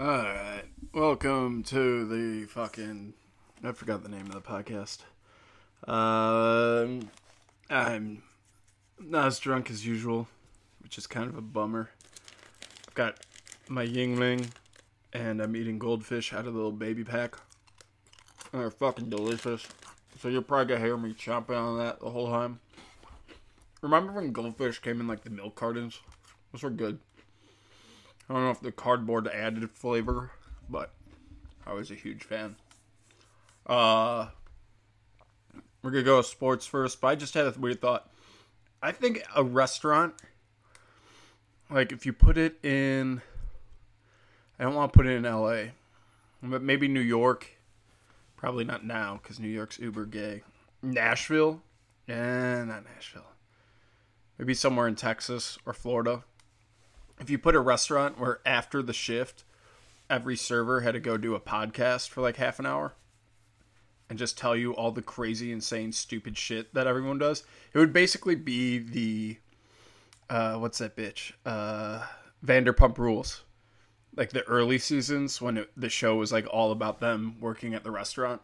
Alright. Welcome to the fucking. I forgot the name of the podcast. Um, I'm not as drunk as usual, which is kind of a bummer. I've got my Yuengling, and I'm eating goldfish out of the little baby pack. And They're fucking delicious. So you'll probably gonna hear me chomping on that the whole time. Remember when goldfish came in like the milk cartons? Those were good. I don't know if the cardboard added flavor, but I was a huge fan. Uh, we're gonna go sports first, but I just had a weird thought. I think a restaurant, like if you put it in, I don't want to put it in L.A., but maybe New York. Probably not now because New York's uber gay. Nashville, eh, not Nashville. Maybe somewhere in Texas or Florida if you put a restaurant where after the shift every server had to go do a podcast for like half an hour and just tell you all the crazy insane stupid shit that everyone does it would basically be the uh what's that bitch? Uh vanderpump rules. Like the early seasons when it, the show was like all about them working at the restaurant.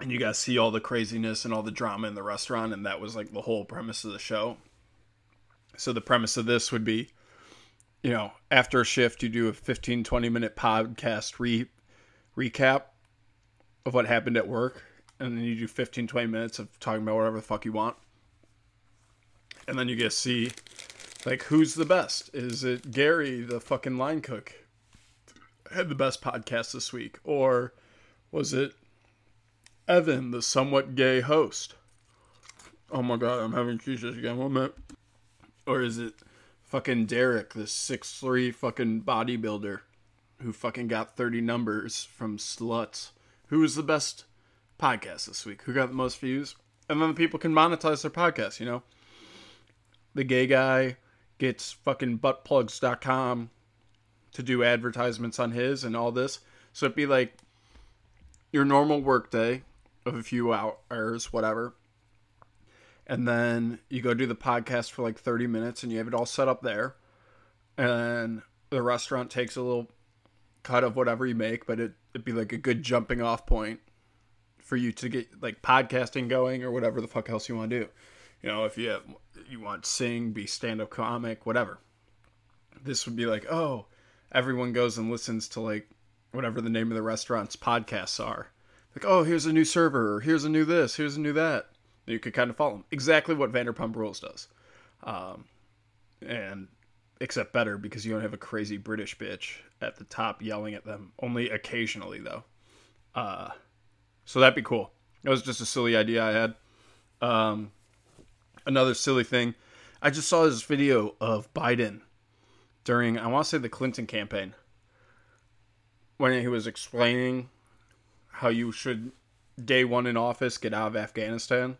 And you guys see all the craziness and all the drama in the restaurant and that was like the whole premise of the show so the premise of this would be, you know, after a shift, you do a 15, 20 minute podcast re- recap of what happened at work. And then you do 15, 20 minutes of talking about whatever the fuck you want. And then you get to see, like, who's the best? Is it Gary, the fucking line cook, had the best podcast this week? Or was it Evan, the somewhat gay host? Oh my god, I'm having Jesus again. One minute. Or is it fucking Derek, the six three fucking bodybuilder who fucking got 30 numbers from sluts? Who was the best podcast this week? Who got the most views? And then the people can monetize their podcast, you know? The gay guy gets fucking buttplugs.com to do advertisements on his and all this. So it'd be like your normal workday of a few hours, whatever and then you go do the podcast for like 30 minutes and you have it all set up there. And the restaurant takes a little cut of whatever you make but it, it'd be like a good jumping off point for you to get like podcasting going or whatever the fuck else you want to do. You know if you have, you want sing be stand-up comic whatever. This would be like oh everyone goes and listens to like whatever the name of the restaurant's podcasts are. Like oh here's a new server or here's a new this here's a new that you could kind of follow them. Exactly what Vanderpump Rules does. Um, and except better because you don't have a crazy British bitch at the top yelling at them. Only occasionally though. Uh, so that'd be cool. That was just a silly idea I had. Um, another silly thing. I just saw this video of Biden during I want to say the Clinton campaign when he was explaining how you should day one in office get out of Afghanistan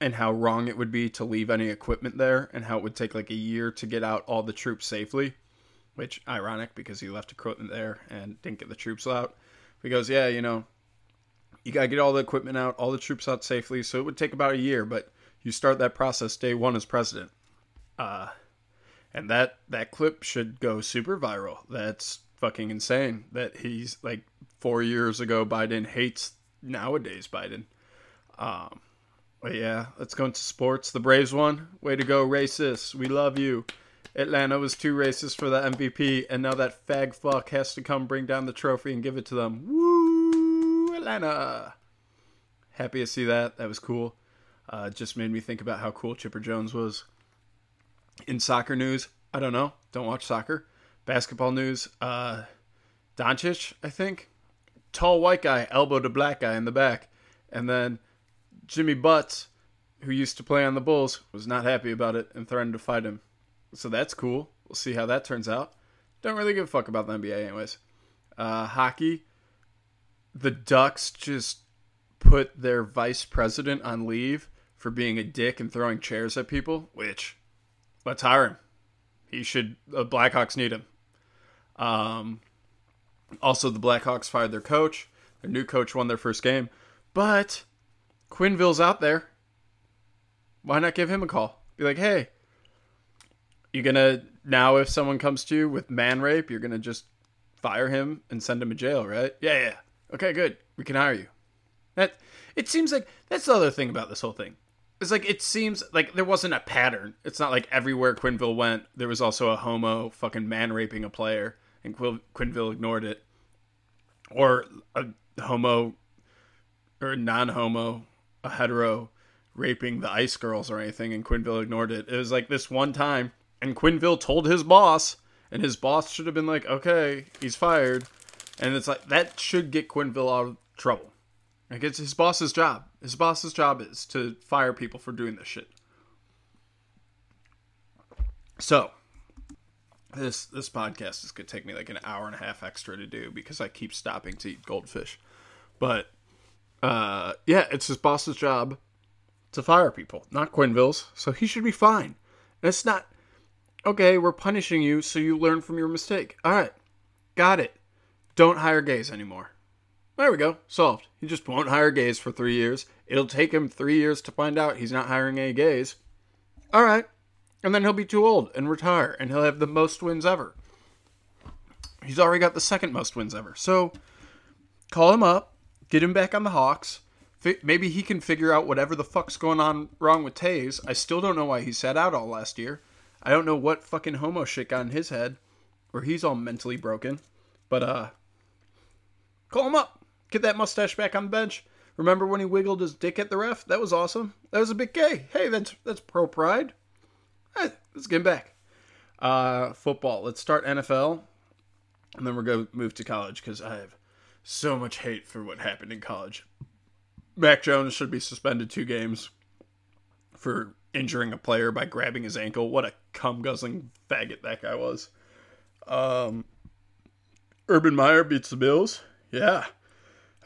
and how wrong it would be to leave any equipment there and how it would take like a year to get out all the troops safely which ironic because he left equipment there and didn't get the troops out. He goes yeah you know you got to get all the equipment out all the troops out safely so it would take about a year but you start that process day one as president. Uh and that that clip should go super viral. That's fucking insane that he's like four years ago biden hates nowadays biden. Um but yeah, let's go into sports. The Braves won. Way to go, racists. We love you. Atlanta was too racist for the MVP, and now that fag fuck has to come bring down the trophy and give it to them. Woo, Atlanta! Happy to see that. That was cool. Uh, just made me think about how cool Chipper Jones was. In soccer news, I don't know. Don't watch soccer. Basketball news, uh, Doncic, I think. Tall white guy elbowed a black guy in the back. And then Jimmy Butts, who used to play on the Bulls, was not happy about it and threatened to fight him. So that's cool. We'll see how that turns out. Don't really give a fuck about the NBA, anyways. Uh, hockey, the Ducks just put their vice president on leave for being a dick and throwing chairs at people, which, let's hire him. He should, the Blackhawks need him. Um, also, the Blackhawks fired their coach. Their new coach won their first game. But Quenneville's out there. Why not give him a call? Be like, hey, You gonna now if someone comes to you with man rape, you're gonna just fire him and send him to jail, right? Yeah, yeah. Okay, good. We can hire you. That it seems like that's the other thing about this whole thing. It's like it seems like there wasn't a pattern. It's not like everywhere Quenneville went, there was also a homo fucking man raping a player, and Quil- Quenneville ignored it, or a homo or non-homo, a hetero raping the ice girls or anything, and Quenneville ignored it. It was like this one time, and Quenneville told his boss, and his boss should have been like, "Okay, he's fired," and it's like that should get Quenneville out of trouble. Like it's his boss's job. His boss's job is to fire people for doing this shit. So, this this podcast is gonna take me like an hour and a half extra to do because I keep stopping to eat goldfish. But uh, yeah, it's his boss's job to fire people, not Quenneville's. So he should be fine. And it's not okay. We're punishing you so you learn from your mistake. All right, got it. Don't hire gays anymore. There we go. Solved. He just won't hire gays for three years. It'll take him three years to find out he's not hiring any gays. All right. And then he'll be too old and retire, and he'll have the most wins ever. He's already got the second most wins ever. So call him up, get him back on the Hawks. Maybe he can figure out whatever the fuck's going on wrong with Toews. I still don't know why he sat out all last year. I don't know what fucking homo shit got in his head, or he's all mentally broken. But uh, call him up. Get that mustache back on the bench. Remember when he wiggled his dick at the ref? That was awesome. That was a bit gay. Hey, that's that's pro pride. Hey, let's get him back. Uh, football. Let's start NFL, and then we're gonna move to college because I have so much hate for what happened in college. Mac Jones should be suspended two games for injuring a player by grabbing his ankle. What a cum guzzling faggot that guy was. Um, Urban Meyer beats the Bills. Yeah.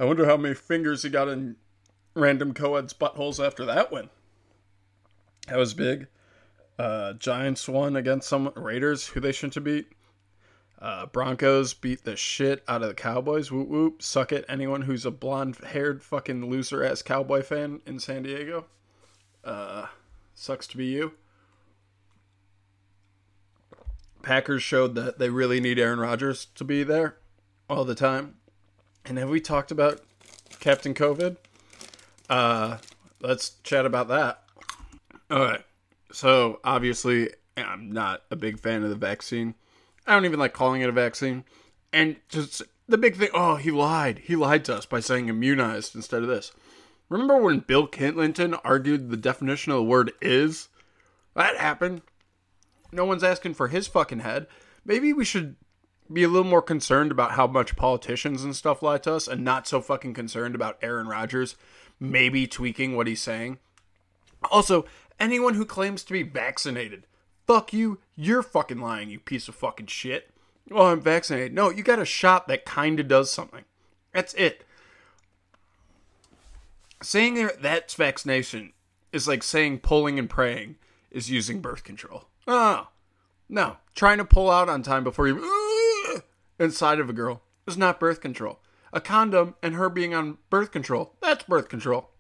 I wonder how many fingers he got in random co-ed's buttholes after that win. That was big. Uh, Giants won against some Raiders who they shouldn't have beat. Uh, Broncos beat the shit out of the Cowboys. Whoop whoop. Suck it. Anyone who's a blonde haired fucking loser ass Cowboy fan in San Diego. Uh, sucks to be you. Packers showed that they really need Aaron Rodgers to be there all the time. And have we talked about Captain COVID? Uh, let's chat about that. All right. So, obviously, I'm not a big fan of the vaccine. I don't even like calling it a vaccine. And just the big thing oh, he lied. He lied to us by saying immunized instead of this. Remember when Bill Clinton argued the definition of the word is? That happened. No one's asking for his fucking head. Maybe we should be a little more concerned about how much politicians and stuff lie to us and not so fucking concerned about Aaron Rodgers maybe tweaking what he's saying. Also, anyone who claims to be vaccinated, fuck you, you're fucking lying, you piece of fucking shit. Oh, I'm vaccinated. No, you got a shot that kind of does something. That's it. Saying that that's vaccination is like saying pulling and praying is using birth control. Oh, no. Trying to pull out on time before you uh, inside of a girl is not birth control. A condom and her being on birth control, that's birth control.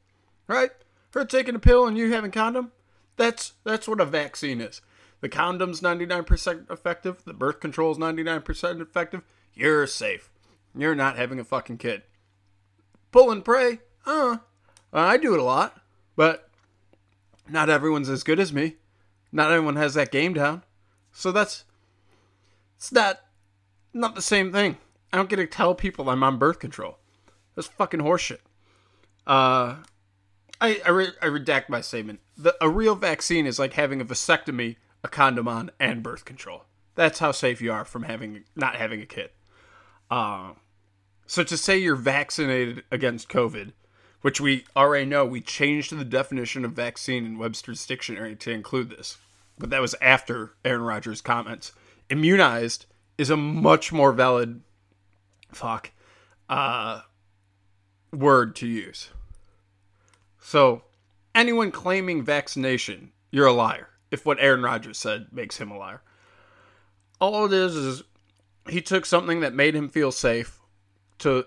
Right? Her taking a pill and you having condom, that's that's what a vaccine is. The condom's 99% effective, the birth control is 99% effective. You're safe. You're not having a fucking kid. Pull and pray, uh, I do it a lot, but not everyone's as good as me. Not everyone has that game down. So that's it's not not the same thing. I don't get to tell people I'm on birth control. That's fucking horseshit. Uh, I I, re- I redact my statement. The, a real vaccine is like having a vasectomy, a condom on, and birth control. That's how safe you are from having not having a kid. Uh, so to say you're vaccinated against COVID, which we already know, we changed the definition of vaccine in Webster's dictionary to include this, but that was after Aaron Rodgers' comments. Immunized is a much more valid fuck uh, word to use. So, anyone claiming vaccination, you're a liar. If what Aaron Rodgers said makes him a liar. All it is is he took something that made him feel safe to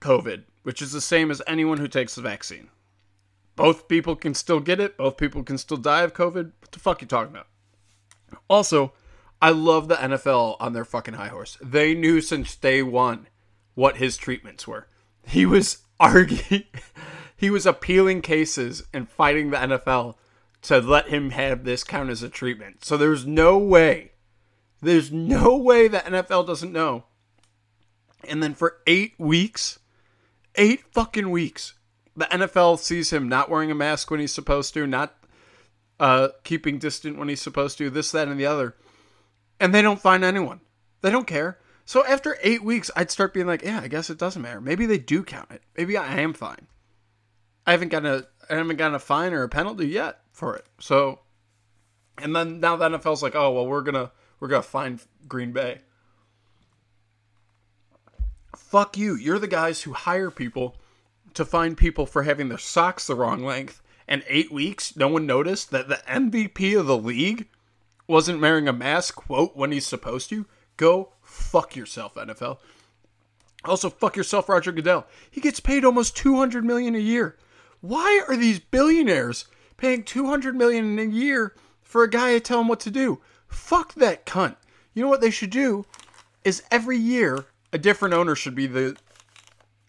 COVID, which is the same as anyone who takes the vaccine. Both people can still get it. Both people can still die of COVID. What the fuck are you talking about? Also, I love the NFL on their fucking high horse. They knew since day one what his treatments were. He was arguing, he was appealing cases and fighting the NFL to let him have this count as a treatment. So there's no way, there's no way that NFL doesn't know. And then for eight weeks, eight fucking weeks, the NFL sees him not wearing a mask when he's supposed to, not uh, keeping distant when he's supposed to, this, that, and the other. And they don't find anyone. They don't care. So after eight weeks, I'd start being like, yeah, I guess it doesn't matter. Maybe they do count it. Maybe I am fine. I haven't gotten a I haven't gotten a fine or a penalty yet for it. So, and then now the NFL's like, oh well, we're gonna we're gonna find Green Bay. Fuck you. You're the guys who hire people to find people for having their socks the wrong length. And eight weeks, no one noticed that the MVP of the league wasn't wearing a mask, quote, when he's supposed to. Go fuck yourself, NFL. Also, fuck yourself, Roger Goodell. He gets paid almost 200 million a year. Why are these billionaires paying 200 million a year for a guy to tell them what to do? Fuck that cunt. You know what they should do is every year a different owner should be the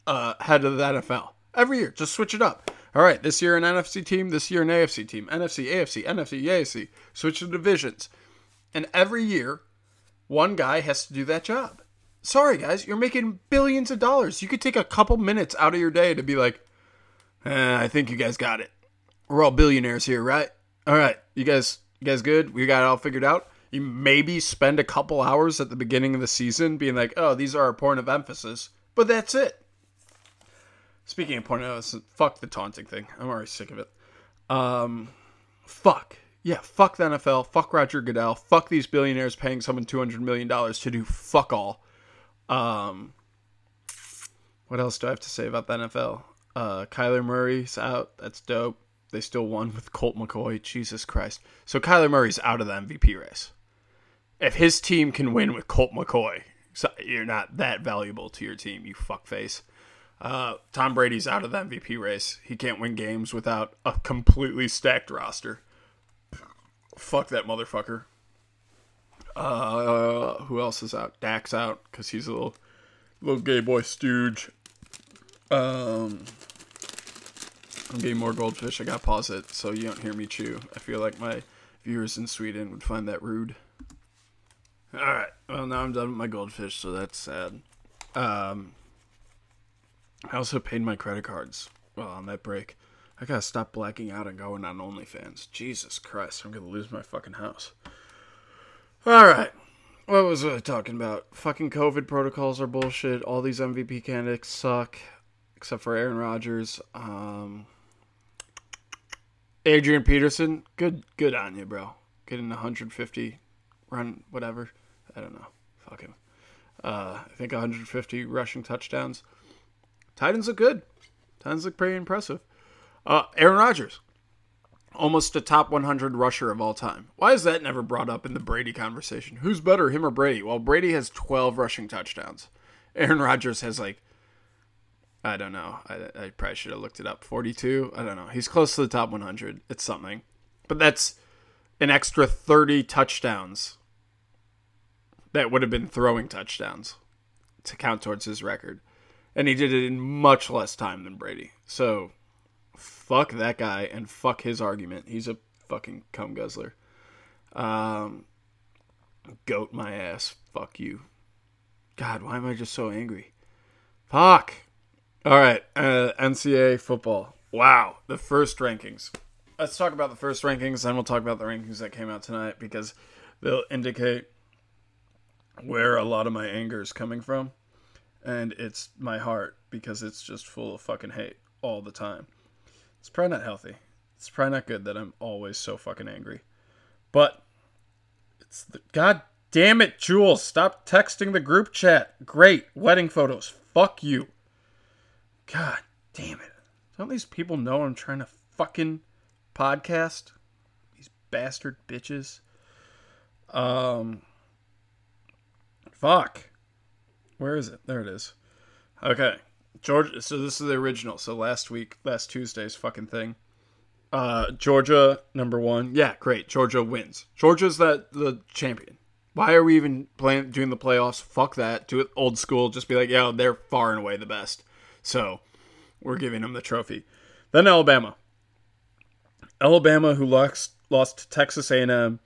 uh, head of the NFL. Every year, just switch it up. All right, this year an NFC team, this year an AFC team, NFC, AFC, NFC, AFC. Switch the divisions, and every year, one guy has to do that job. Sorry, guys, you're making billions of dollars. You could take a couple minutes out of your day to be like, eh, I think you guys got it. We're all billionaires here, right? All right, you guys, you guys good? We got it all figured out. You maybe spend a couple hours at the beginning of the season being like, oh, these are our point of emphasis, but that's it. Speaking of point of emphasis, fuck the taunting thing. I'm already sick of it. Um, fuck. Yeah, fuck the NFL. Fuck Roger Goodell. Fuck these billionaires paying someone $200 million to do fuck all. Um, what else do I have to say about the NFL? Uh, Kyler Murray's out. That's dope. They still won with Colt McCoy. Jesus Christ. So Kyler Murray's out of the MVP race. If his team can win with Colt McCoy, you're not that valuable to your team, you fuckface. Uh, Tom Brady's out of the MVP race. He can't win games without a completely stacked roster. Fuck that motherfucker. Uh, who else is out? Dak's out because he's a little, little gay boy stooge. Um, I'm getting more goldfish. I gotta pause it so you don't hear me chew. I feel like my viewers in Sweden would find that rude. All right. Well, now I'm done with my goldfish, so that's sad. Um, I also paid my credit cards well on that break. I gotta stop blacking out and going on OnlyFans. Jesus Christ, I'm gonna lose my fucking house. Alright. What was I talking about? Fucking COVID protocols are bullshit. All these MVP candidates suck. Except for Aaron Rodgers. Um Adrian Peterson, good good on you, bro. Getting 150 run whatever. I don't know. Fuck him. Uh, I think 150 rushing touchdowns. Titans look good. Titans look pretty impressive. Uh, Aaron Rodgers, almost a top 100 rusher of all time. Why is that never brought up in the Brady conversation? Who's better, him or Brady? Well, Brady has 12 rushing touchdowns. Aaron Rodgers has like, I don't know. I, I probably should have looked it up. 42? I don't know. He's close to the top 100. It's something. But that's an extra 30 touchdowns that would have been throwing touchdowns to count towards his record and he did it in much less time than Brady. So fuck that guy and fuck his argument. He's a fucking cum guzzler. Um, goat my ass. Fuck you. God, why am I just so angry? Fuck. All right, uh, NCAA football. Wow, the first rankings. Let's talk about the first rankings, then we'll talk about the rankings that came out tonight because they'll indicate where a lot of my anger is coming from and it's my heart because it's just full of fucking hate all the time. It's probably not healthy. It's probably not good that I'm always so fucking angry. But it's the god damn it, Jules, stop texting the group chat. Great wedding photos. Fuck you. God damn it. Don't these people know I'm trying to fucking podcast? These bastard bitches. Um fuck. Where is it? There it is. Okay. Georgia. so this is the original. So last week, last Tuesday's fucking thing. Uh, Georgia number one. Yeah, great. Georgia wins. Georgia's that the champion. Why are we even playing doing the playoffs? Fuck that. Do it old school. Just be like, yeah, they're far and away the best. So we're giving them the trophy. Then Alabama. Alabama, who lost lost to Texas A&M,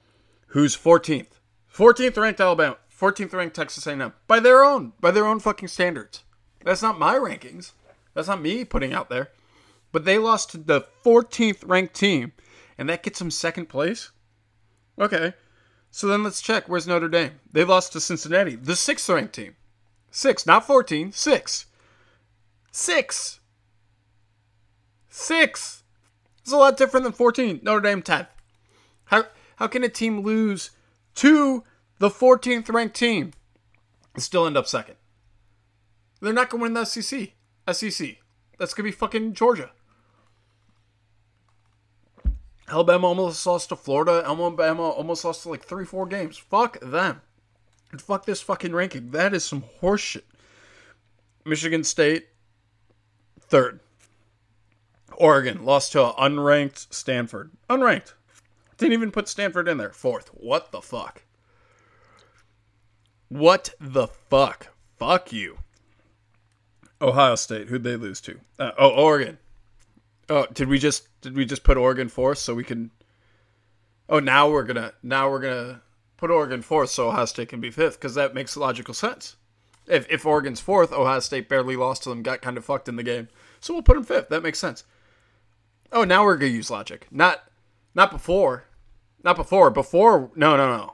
who's 14th, 14th ranked Alabama, 14th ranked Texas A&M by their own by their own fucking standards. That's not my rankings. That's not me putting out there. But they lost to the 14th ranked team, and that gets them second place. Okay, so then let's check. Where's Notre Dame? They lost to Cincinnati, the sixth ranked team. Six, not 14, six. Six. Six. It's a lot different than 14. Notre Dame 10th. How, how can a team lose to the 14th ranked team and still end up second? They're not going to win the SEC. SEC. That's going to be fucking Georgia. Alabama almost lost to Florida. Alabama almost lost to like three, four games. Fuck them. And fuck this fucking ranking. That is some horseshit. Michigan State, third. Oregon lost to an unranked Stanford. Unranked. Didn't even put Stanford in there. Fourth. What the fuck? What the fuck? Fuck you. Ohio State. Who'd they lose to? Uh, oh, Oregon. Oh, did we just did we just put Oregon fourth so we can? Oh, now we're gonna now we're gonna put Oregon fourth so Ohio State can be fifth because that makes logical sense. If if Oregon's fourth, Ohio State barely lost to them, got kind of fucked in the game, so we'll put them fifth. That makes sense. Oh, now we're gonna use logic, not not before, not before. Before, no, no, no.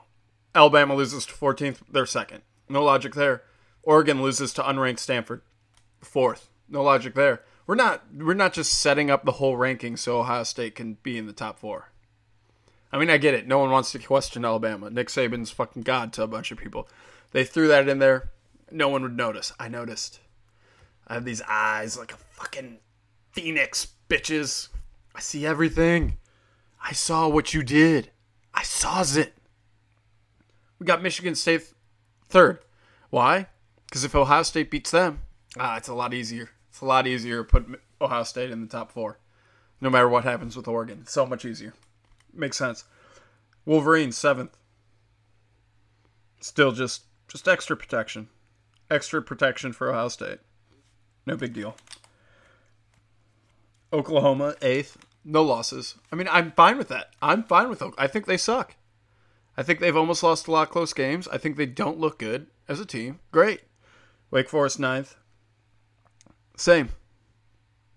Alabama loses to 14th, they're second. No logic there. Oregon loses to unranked Stanford, fourth. No logic there. We're not we're not just setting up the whole ranking so Ohio State can be in the top four. I mean, I get it. No one wants to question Alabama. Nick Saban's fucking god to a bunch of people. They threw that in there. No one would notice. I noticed. I have these eyes like a fucking phoenix, bitches. I see everything. I saw what you did. I saws it. We got Michigan State third. Why? Because if Ohio State beats them, ah, it's a lot easier. It's a lot easier to put Ohio State in the top four, no matter what happens with Oregon. It's so much easier. Makes sense. Wolverine seventh. Still just just extra protection, extra protection for Ohio State. No big deal. Oklahoma eighth. No losses. I mean, I'm fine with that. I'm fine with. I think they suck. I think they've almost lost a lot of close games. I think they don't look good as a team. Great. Wake Forest ninth. Same.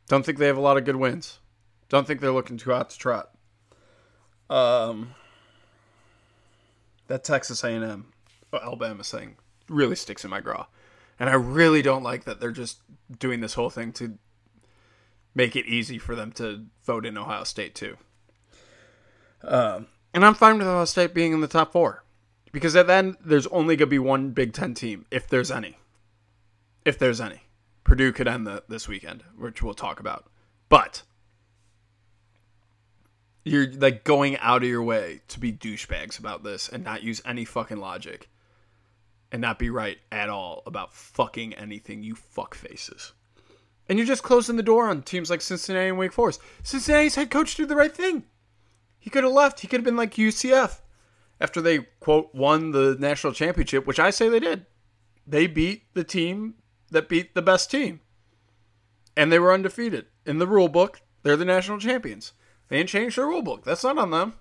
Don't think they have a lot of good wins. Don't think they're looking too hot to trot. Um, that Texas A&M Alabama thing really sticks in my craw, and I really don't like that they're just doing this whole thing to make it easy for them to vote in Ohio State too. Um, and I'm fine with Ohio State being in the top four because at then there's only gonna be one Big Ten team if there's any. If there's any. Purdue could end the, this weekend, which we'll talk about. But you're like going out of your way to be douchebags about this and not use any fucking logic and not be right at all about fucking anything, you fuck faces. And you're just closing the door on teams like Cincinnati and Wake Forest. Cincinnati's head coach did the right thing. He could have left. He could have been like UCF after they, quote, won the national championship, which I say they did. They beat the team that beat the best team. And they were undefeated. In the rule book, they're the national champions. They didn't change their rule book. That's not on them.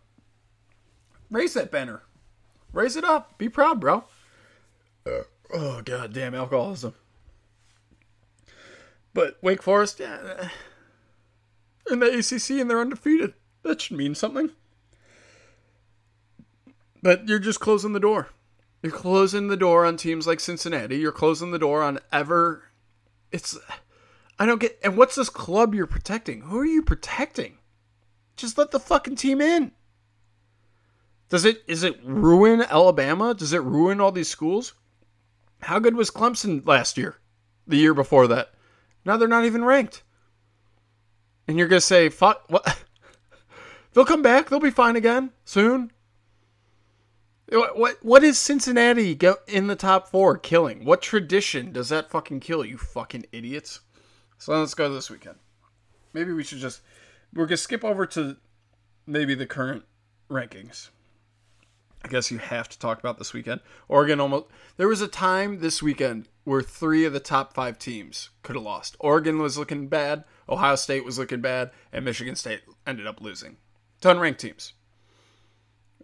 Raise that banner. Raise it up. Be proud, bro. Uh, oh, god damn alcoholism. But Wake Forest, yeah, in the ACC and they're undefeated. That should mean something. But you're just closing the door. You're closing the door on teams like Cincinnati. You're closing the door on ever. It's. I don't get. And what's this club you're protecting? Who are you protecting? Just let the fucking team in. Does it is it ruin Alabama? Does it ruin all these schools? How good was Clemson last year? The year before that? Now they're not even ranked. And you're gonna say, "Fuck what?" They'll come back. They'll be fine again soon. What what is Cincinnati in the top four killing? What tradition does that fucking kill? You fucking idiots. So let's go this weekend. Maybe we should just we're gonna skip over to maybe the current rankings. I guess you have to talk about this weekend. Oregon almost. There was a time this weekend where three of the top five teams could have lost. Oregon was looking bad, Ohio State was looking bad, and Michigan State ended up losing. To unranked teams.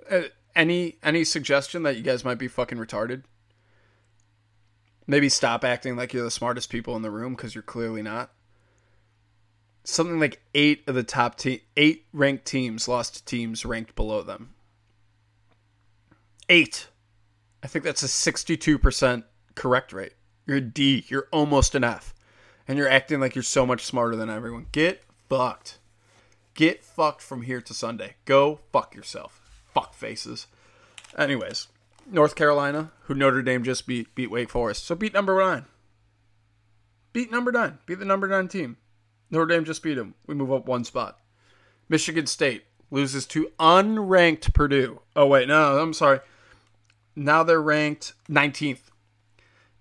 Uh, any any suggestion that you guys might be fucking retarded? Maybe stop acting like you're the smartest people in the room because you're clearly not. Something like eight of the top te- eight ranked teams lost to teams ranked below them. Eight. I think that's a 62% correct rate. You're a D. You're almost an F. And you're acting like you're so much smarter than everyone. Get fucked. Get fucked from here to Sunday. Go fuck yourself. Fuck faces. Anyways, North Carolina, who Notre Dame just beat, beat Wake Forest. So beat number nine. Beat number nine. Beat the number nine team. Notre Dame just beat them. We move up one spot. Michigan State loses to unranked Purdue. Oh, wait, no, I'm sorry. Now they're ranked 19th.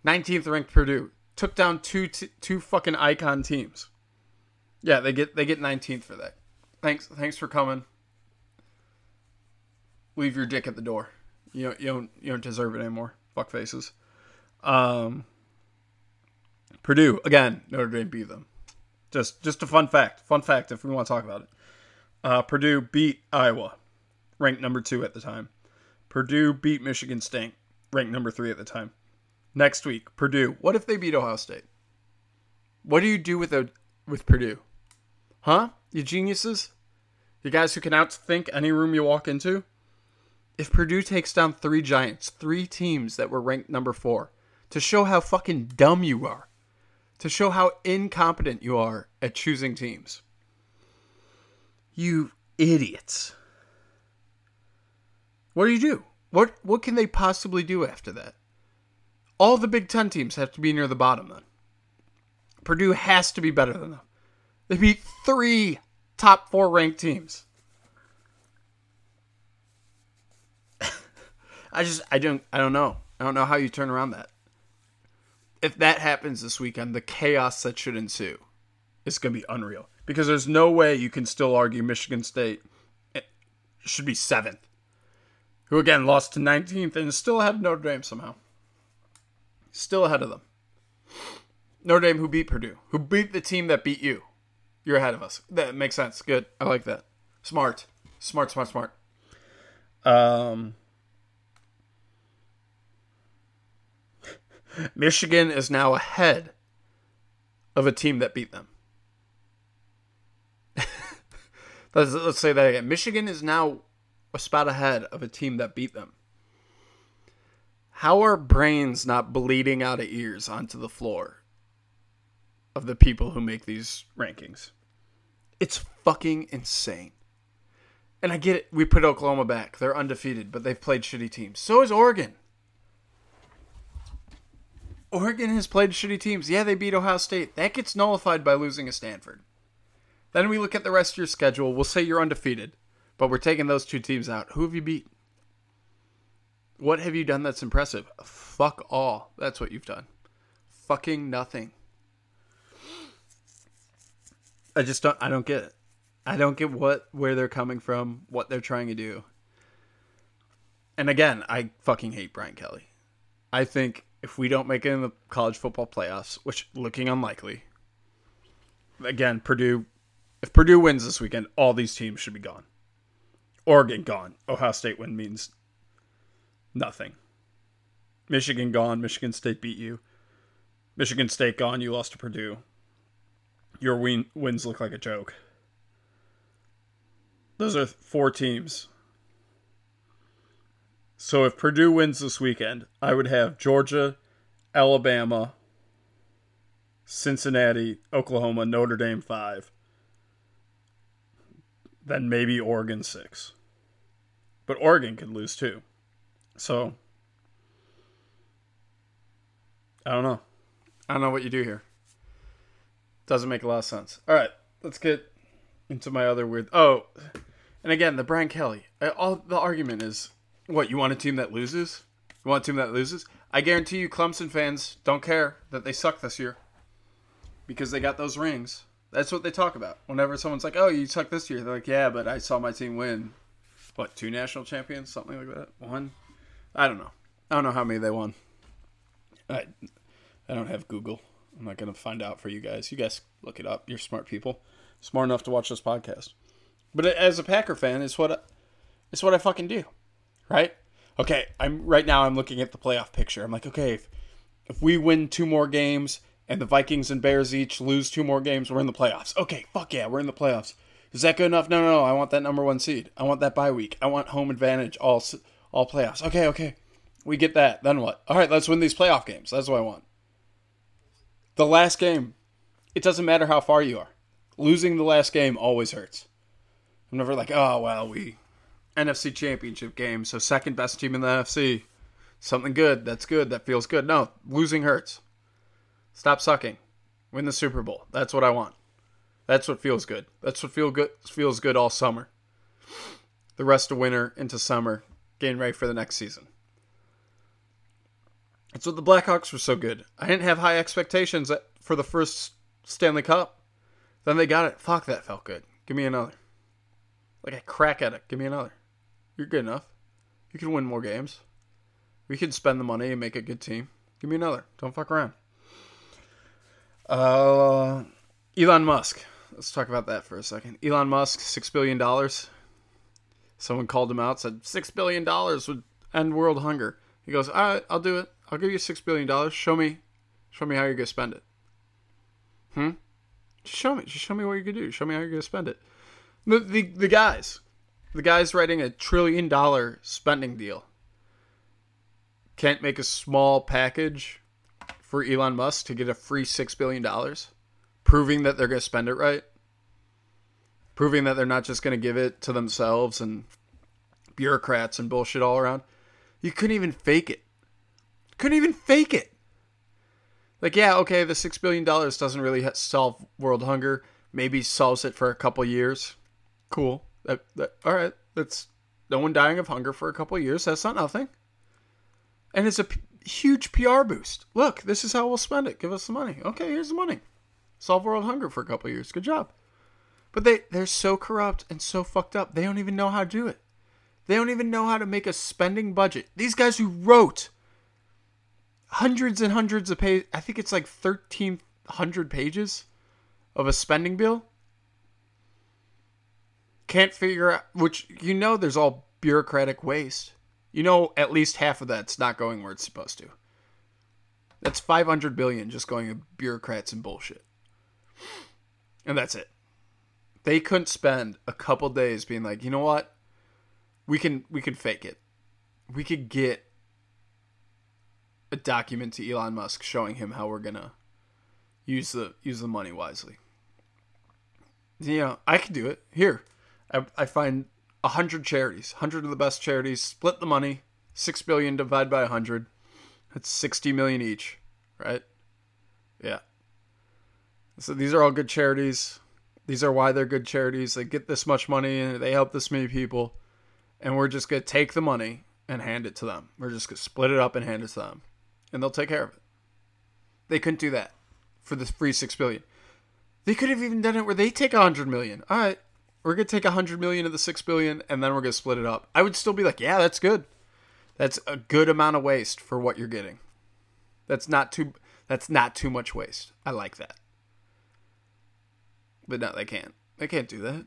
19th ranked Purdue took down two t- two fucking icon teams. Yeah, they get they get 19th for that. Thanks thanks for coming. Leave your dick at the door. You don't you don't you don't deserve it anymore. Fuck faces. Um Purdue again, Notre Dame beat them. Just just a fun fact. Fun fact if we want to talk about it. Uh, Purdue beat Iowa, ranked number two at the time. Purdue beat Michigan State, ranked number three at the time. Next week, Purdue. What if they beat Ohio State? What do you do with a with Purdue? Huh? You geniuses? You guys who can outthink any room you walk into? If Purdue takes down three giants, three teams that were ranked number four, to show how fucking dumb you are, to show how incompetent you are at choosing teams. You idiots. What do you do? What what can they possibly do after that? All the Big Ten teams have to be near the bottom then. Purdue has to be better than them. They beat three top four ranked teams. I just I don't I don't know. I don't know how you turn around that. If that happens this weekend, the chaos that should ensue is going to be unreal. Because there's no way you can still argue Michigan State eh, should be seventh who again lost to 19th and still of Notre Dame somehow. Still ahead of them. Notre Dame, who beat Purdue, who beat the team that beat you. You're ahead of us. That makes sense. Good. I like that. Smart. Smart, smart, smart. Um, Michigan is now ahead of a team that beat them. let's, let's say that again. Michigan is now a spot ahead of a team that beat them. How are brains not bleeding out of ears onto the floor of the people who make these rankings? It's fucking insane. And I get it. We put Oklahoma back. They're undefeated, but they've played shitty teams. So is Oregon. Oregon has played shitty teams. Yeah, they beat Ohio State. That gets nullified by losing to Stanford. Then we look at the rest of your schedule. We'll say you're undefeated. But we're taking those two teams out. Who have you beat? What have you done that's impressive? Fuck all. That's what you've done. Fucking nothing. I just don't I don't get it. I don't get what where they're coming from, what they're trying to do. And again, I fucking hate Brian Kelly. I think if we don't make it in the college football playoffs, which looking unlikely, again, Purdue if Purdue wins this weekend, all these teams should be gone. Oregon gone. Ohio State win means nothing. Michigan gone. Michigan State beat you. Michigan State gone. You lost to Purdue. Your win- wins look like a joke. Those are four teams. So if Purdue wins this weekend, I would have Georgia, Alabama, Cincinnati, Oklahoma, Notre Dame five, then maybe Oregon six. But Oregon could lose too. So I don't know. I don't know what you do here. Doesn't make a lot of sense. All right, let's get into my other weird. Oh, and again, the Brian Kelly. All the argument is, what you want a team that loses? You want a team that loses? I guarantee you, Clemson fans don't care that they suck this year because they got those rings. That's what they talk about. Whenever someone's like, "Oh, you suck this year," they're like, "Yeah, but I saw my team win, what two national champions, something like that. One, I don't know. I don't know how many they won. I, I don't have Google. I'm not gonna find out for you guys. You guys look it up. You're smart people, smart enough to watch this podcast. But as a Packer fan, it's what I, it's what I fucking do, right? Okay, I'm right now. I'm looking at the playoff picture. I'm like, okay, if, if we win two more games and the Vikings and Bears each lose two more games, we're in the playoffs. Okay, fuck yeah, we're in the playoffs. Is that good enough? No, no, no. I want that number one seed. I want that bye week. I want home advantage. All all playoffs. Okay, okay. We get that. Then what? All right, let's win these playoff games. That's what I want. The last game, it doesn't matter how far you are. Losing the last game always hurts. I'm never like, oh well, we NFC Championship game, so second best team in the NFC. Something good. That's good. That feels good. No, losing hurts. Stop sucking. Win the Super Bowl. That's what I want. That's what feels good. That's what feel good feels good all summer. The rest of winter into summer, getting ready for the next season. That's what the Blackhawks were so good. I didn't have high expectations for the first Stanley Cup. Then they got it. Fuck, that felt good. Give me another. Like a crack at it. Give me another. You're good enough. You can win more games. We can spend the money and make a good team. Give me another. Don't fuck around. Uh, Elon Musk. Let's talk about that for a second. Elon Musk, six billion dollars. Someone called him out, said six billion dollars would end world hunger. He goes, "All right, I'll do it. I'll give you six billion dollars. Show me, show me how you're gonna spend it. Hmm. Just show me. Just show me what you're gonna do. Show me how you're gonna spend it. The the, the guys, the guys writing a trillion dollar spending deal can't make a small package for Elon Musk to get a free six billion dollars, proving that they're gonna spend it right, proving that they're not just gonna give it to themselves and bureaucrats and bullshit all around. You couldn't even fake it. Couldn't even fake it. Like, yeah, okay, the six billion dollars doesn't really solve world hunger. Maybe solves it for a couple years. Cool. That, that all right. That's no one dying of hunger for a couple years. That's not nothing. And it's a huge PR boost. Look, this is how we'll spend it. Give us the money. Okay, here's the money. Solve world hunger for a couple years. Good job. But they they're so corrupt and so fucked up. They don't even know how to do it. They don't even know how to make a spending budget. These guys who wrote hundreds and hundreds of pages. I think it's like 1,300 pages of a spending bill. Can't figure out, which you know there's all bureaucratic waste. You know at least half of that's not going where it's supposed to. That's 500 billion just going to bureaucrats and bullshit. And that's it. They couldn't spend a couple days being like, you know what? We can we can fake it. We could get a document to Elon Musk showing him how we're gonna use the use the money wisely. You know, I could do it. Here, I, I find a hundred charities, hundred of the best charities. Split the money, six billion divided by a hundred. That's sixty million each, right? Yeah. So these are all good charities. These are why they're good charities. They get this much money and they help this many people, and we're just gonna take the money and hand it to them. We're just gonna split it up and hand it to them and they'll take care of it. They couldn't do that for the free six billion. They could have even done it where they take a hundred million. All right, we're gonna take a hundred million of the six billion, and then we're gonna split it up. I would still be like, yeah, that's good. That's a good amount of waste for what you're getting. That's not too. That's not too much waste. I like that. But no, they can't. They can't do that.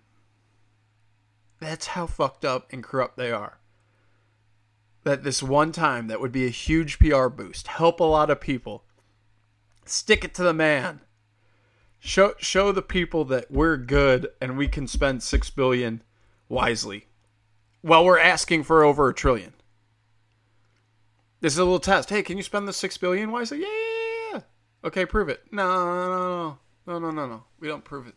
That's how fucked up and corrupt they are that this one time that would be a huge PR boost, help a lot of people. Stick it to the man. Show show the people that we're good and we can spend 6 billion wisely. While we're asking for over a trillion. This is a little test. Hey, can you spend the 6 billion wisely? Yeah, yeah, yeah. Okay, prove it. No, no, no. No, no, no, no. We don't prove it.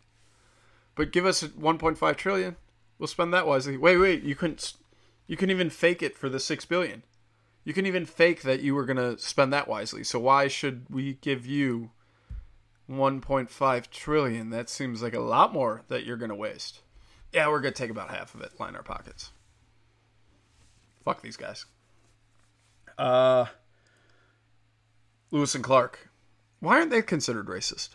But give us 1.5 trillion. We'll spend that wisely. Wait, wait. You couldn't you can even fake it for the six billion. You can even fake that you were gonna spend that wisely. So why should we give you 1.5 trillion? That seems like a lot more that you're gonna waste. Yeah, we're gonna take about half of it, line our pockets. Fuck these guys. Uh, Lewis and Clark. Why aren't they considered racist?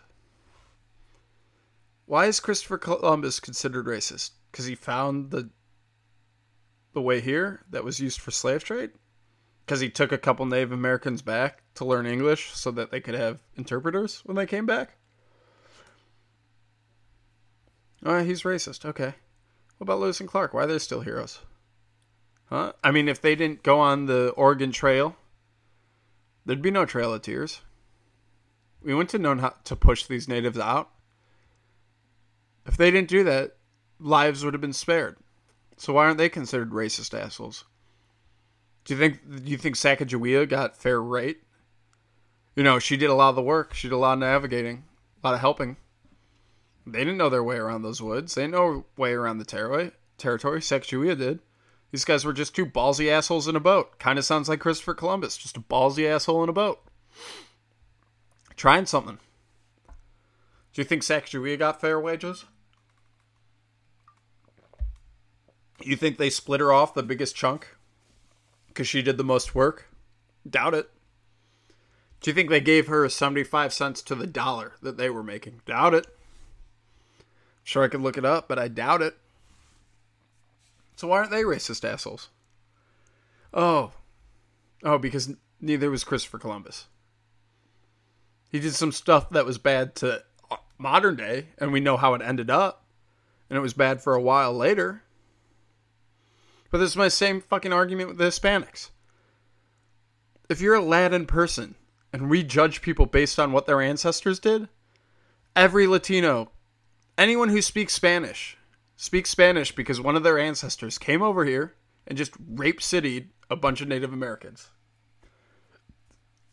why is Christopher Columbus considered racist? Because he found the the way here that was used for slave trade? Because he took a couple Native Americans back to learn English so that they could have interpreters when they came back? Oh, he's racist. Okay. What about Lewis and Clark? Why are they still heroes? Huh? I mean, if they didn't go on the Oregon Trail, there'd be no Trail of Tears. We wouldn't have known how to push these natives out. If they didn't do that, lives would have been spared. So why aren't they considered racist assholes? Do you think do you think Sacagawea got fair rate? You know, she did a lot of the work. She did a lot of navigating, a lot of helping. They didn't know their way around those woods. They didn't know way around the territory. Territory. Sacagawea did. These guys were just two ballsy assholes in a boat. Kind of sounds like Christopher Columbus, just a ballsy asshole in a boat. Trying something. Do you think Sacagawea got fair wages? You think they split her off the biggest chunk because she did the most work? Doubt it. Do you think they gave her 75 cents to the dollar that they were making? Doubt it. Sure, I could look it up, but I doubt it. So why aren't they racist assholes? Oh. Oh, because neither was Christopher Columbus. He did some stuff that was bad to modern day, and we know how it ended up. And it was bad for a while later. But this is my same fucking argument with the Hispanics. If you're a Latin person and we judge people based on what their ancestors did, every Latino, anyone who speaks Spanish, speaks Spanish because one of their ancestors came over here and just rape cityed a bunch of Native Americans.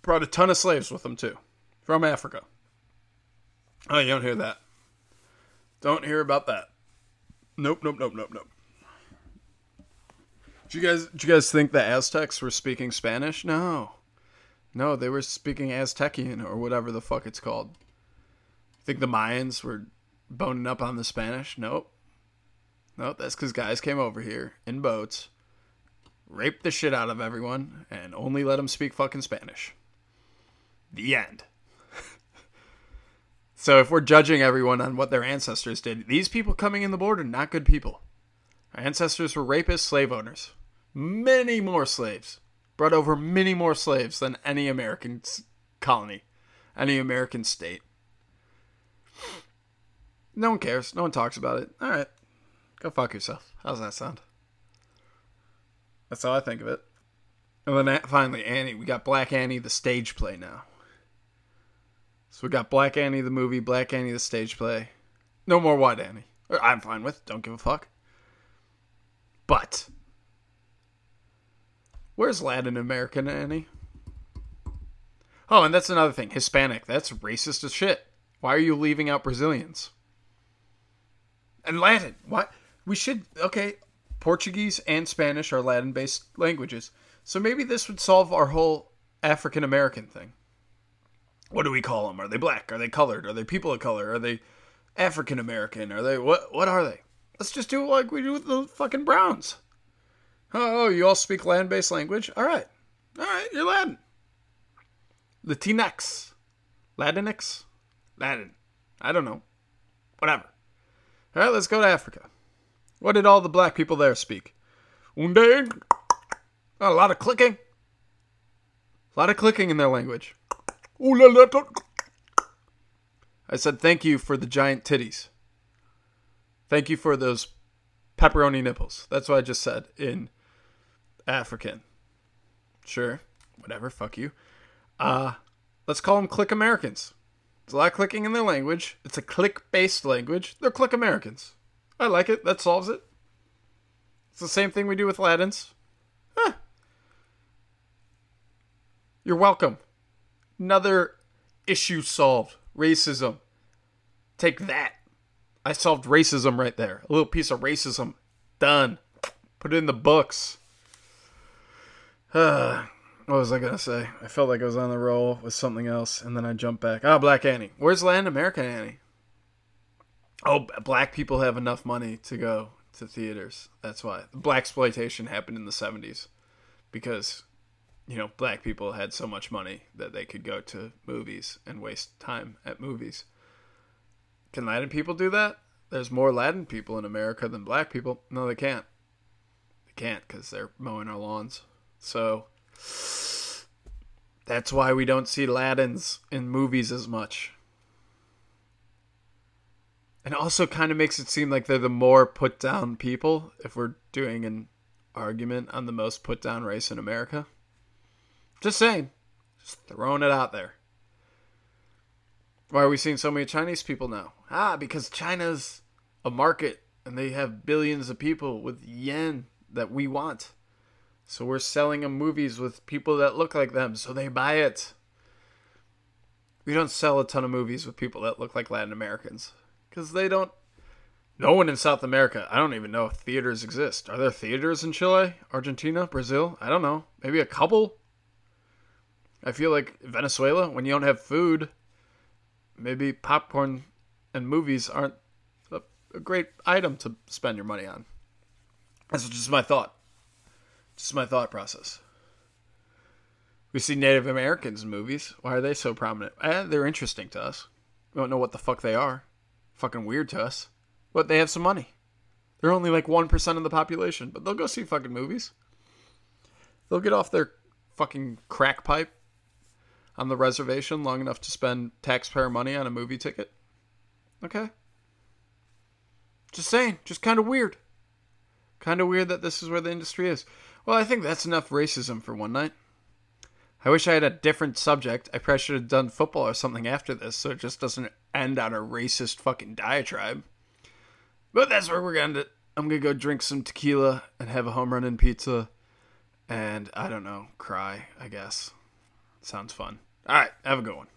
Brought a ton of slaves with them too, from Africa. Oh, you don't hear that. Don't hear about that. Nope, nope, nope, nope, nope. Do you guys do you guys think the Aztecs were speaking Spanish? No. No, they were speaking Aztecian or whatever the fuck it's called. Think the Mayans were boning up on the Spanish? Nope. Nope, that's because guys came over here in boats, raped the shit out of everyone, and only let them speak fucking Spanish. The end. so if we're judging everyone on what their ancestors did, these people coming in the border, not good people. Our ancestors were rapists, slave owners many more slaves, brought over many more slaves than any American colony, any American state. No one cares. No one talks about it. All right. Go fuck yourself. How's that sound? That's how I think of it. And then finally, Annie. We got Black Annie, the stage play now. So we got Black Annie, the movie, Black Annie, the stage play. No more White Annie. I'm fine with. Don't give a fuck. But Where's Latin American Annie? Oh, and that's another thing. Hispanic. That's racist as shit. Why are you leaving out Brazilians? And Latin. What? We should. Okay. Portuguese and Spanish are Latin based languages. So maybe this would solve our whole African American thing. What do we call them? Are they black? Are they colored? Are they people of color? Are they African American? Are they what? What are they? Let's just do it like we do with the fucking Browns. Oh, oh, you all speak land based language? All right. All right, you're Latin. Latinx. Latinx? Latin. I don't know. Whatever. All right, let's go to Africa. What did all the black people there speak? Unde? Oh, a lot of clicking. A lot of clicking in their language. I said thank you for the giant titties. Thank you for those pepperoni nipples. That's what I just said in African. Sure. Whatever. Fuck you. Uh, let's call them click Americans. There's a lot of clicking in their language. It's a click based language. They're click Americans. I like it. That solves it. It's the same thing we do with Latins. Huh. You're welcome. Another issue solved. Racism. Take that. I solved racism right there. A little piece of racism. Done. Put it in the books. Uh, what was I gonna say? I felt like I was on the roll with something else, and then I jumped back. Ah, Black Annie. Where's Latin American Annie? Oh, black people have enough money to go to theaters. That's why blaxploitation happened in the '70s, because you know black people had so much money that they could go to movies and waste time at movies. Can Latin people do that? There's more Latin people in America than black people. No, they can't. They can't because they're mowing our lawns. So that's why we don't see Latins in movies as much. And also kind of makes it seem like they're the more put down people if we're doing an argument on the most put down race in America. Just saying. Just throwing it out there. Why are we seeing so many Chinese people now? Ah, because China's a market and they have billions of people with yen that we want. So we're selling them movies with people that look like them, so they buy it. We don't sell a ton of movies with people that look like Latin Americans because they don't. No one in South America. I don't even know if theaters exist. Are there theaters in Chile, Argentina, Brazil? I don't know. Maybe a couple. I feel like Venezuela, when you don't have food, maybe popcorn and movies aren't a, a great item to spend your money on. That's just my thought. Just my thought process. We see Native Americans in movies. Why are they so prominent? Eh, they're interesting to us. We don't know what the fuck they are. Fucking weird to us. But they have some money. They're only like 1% of the population, but they'll go see fucking movies. They'll get off their fucking crack pipe on the reservation long enough to spend taxpayer money on a movie ticket. Okay? Just saying, just kind of weird. Kind of weird that this is where the industry is. Well, I think that's enough racism for one night. I wish I had a different subject. I probably should have done football or something after this so it just doesn't end on a racist fucking diatribe. But that's where we're going to. I'm going to go drink some tequila and have a Home Run Inn pizza and I don't know, cry, I guess. Sounds fun. All right, have a good one.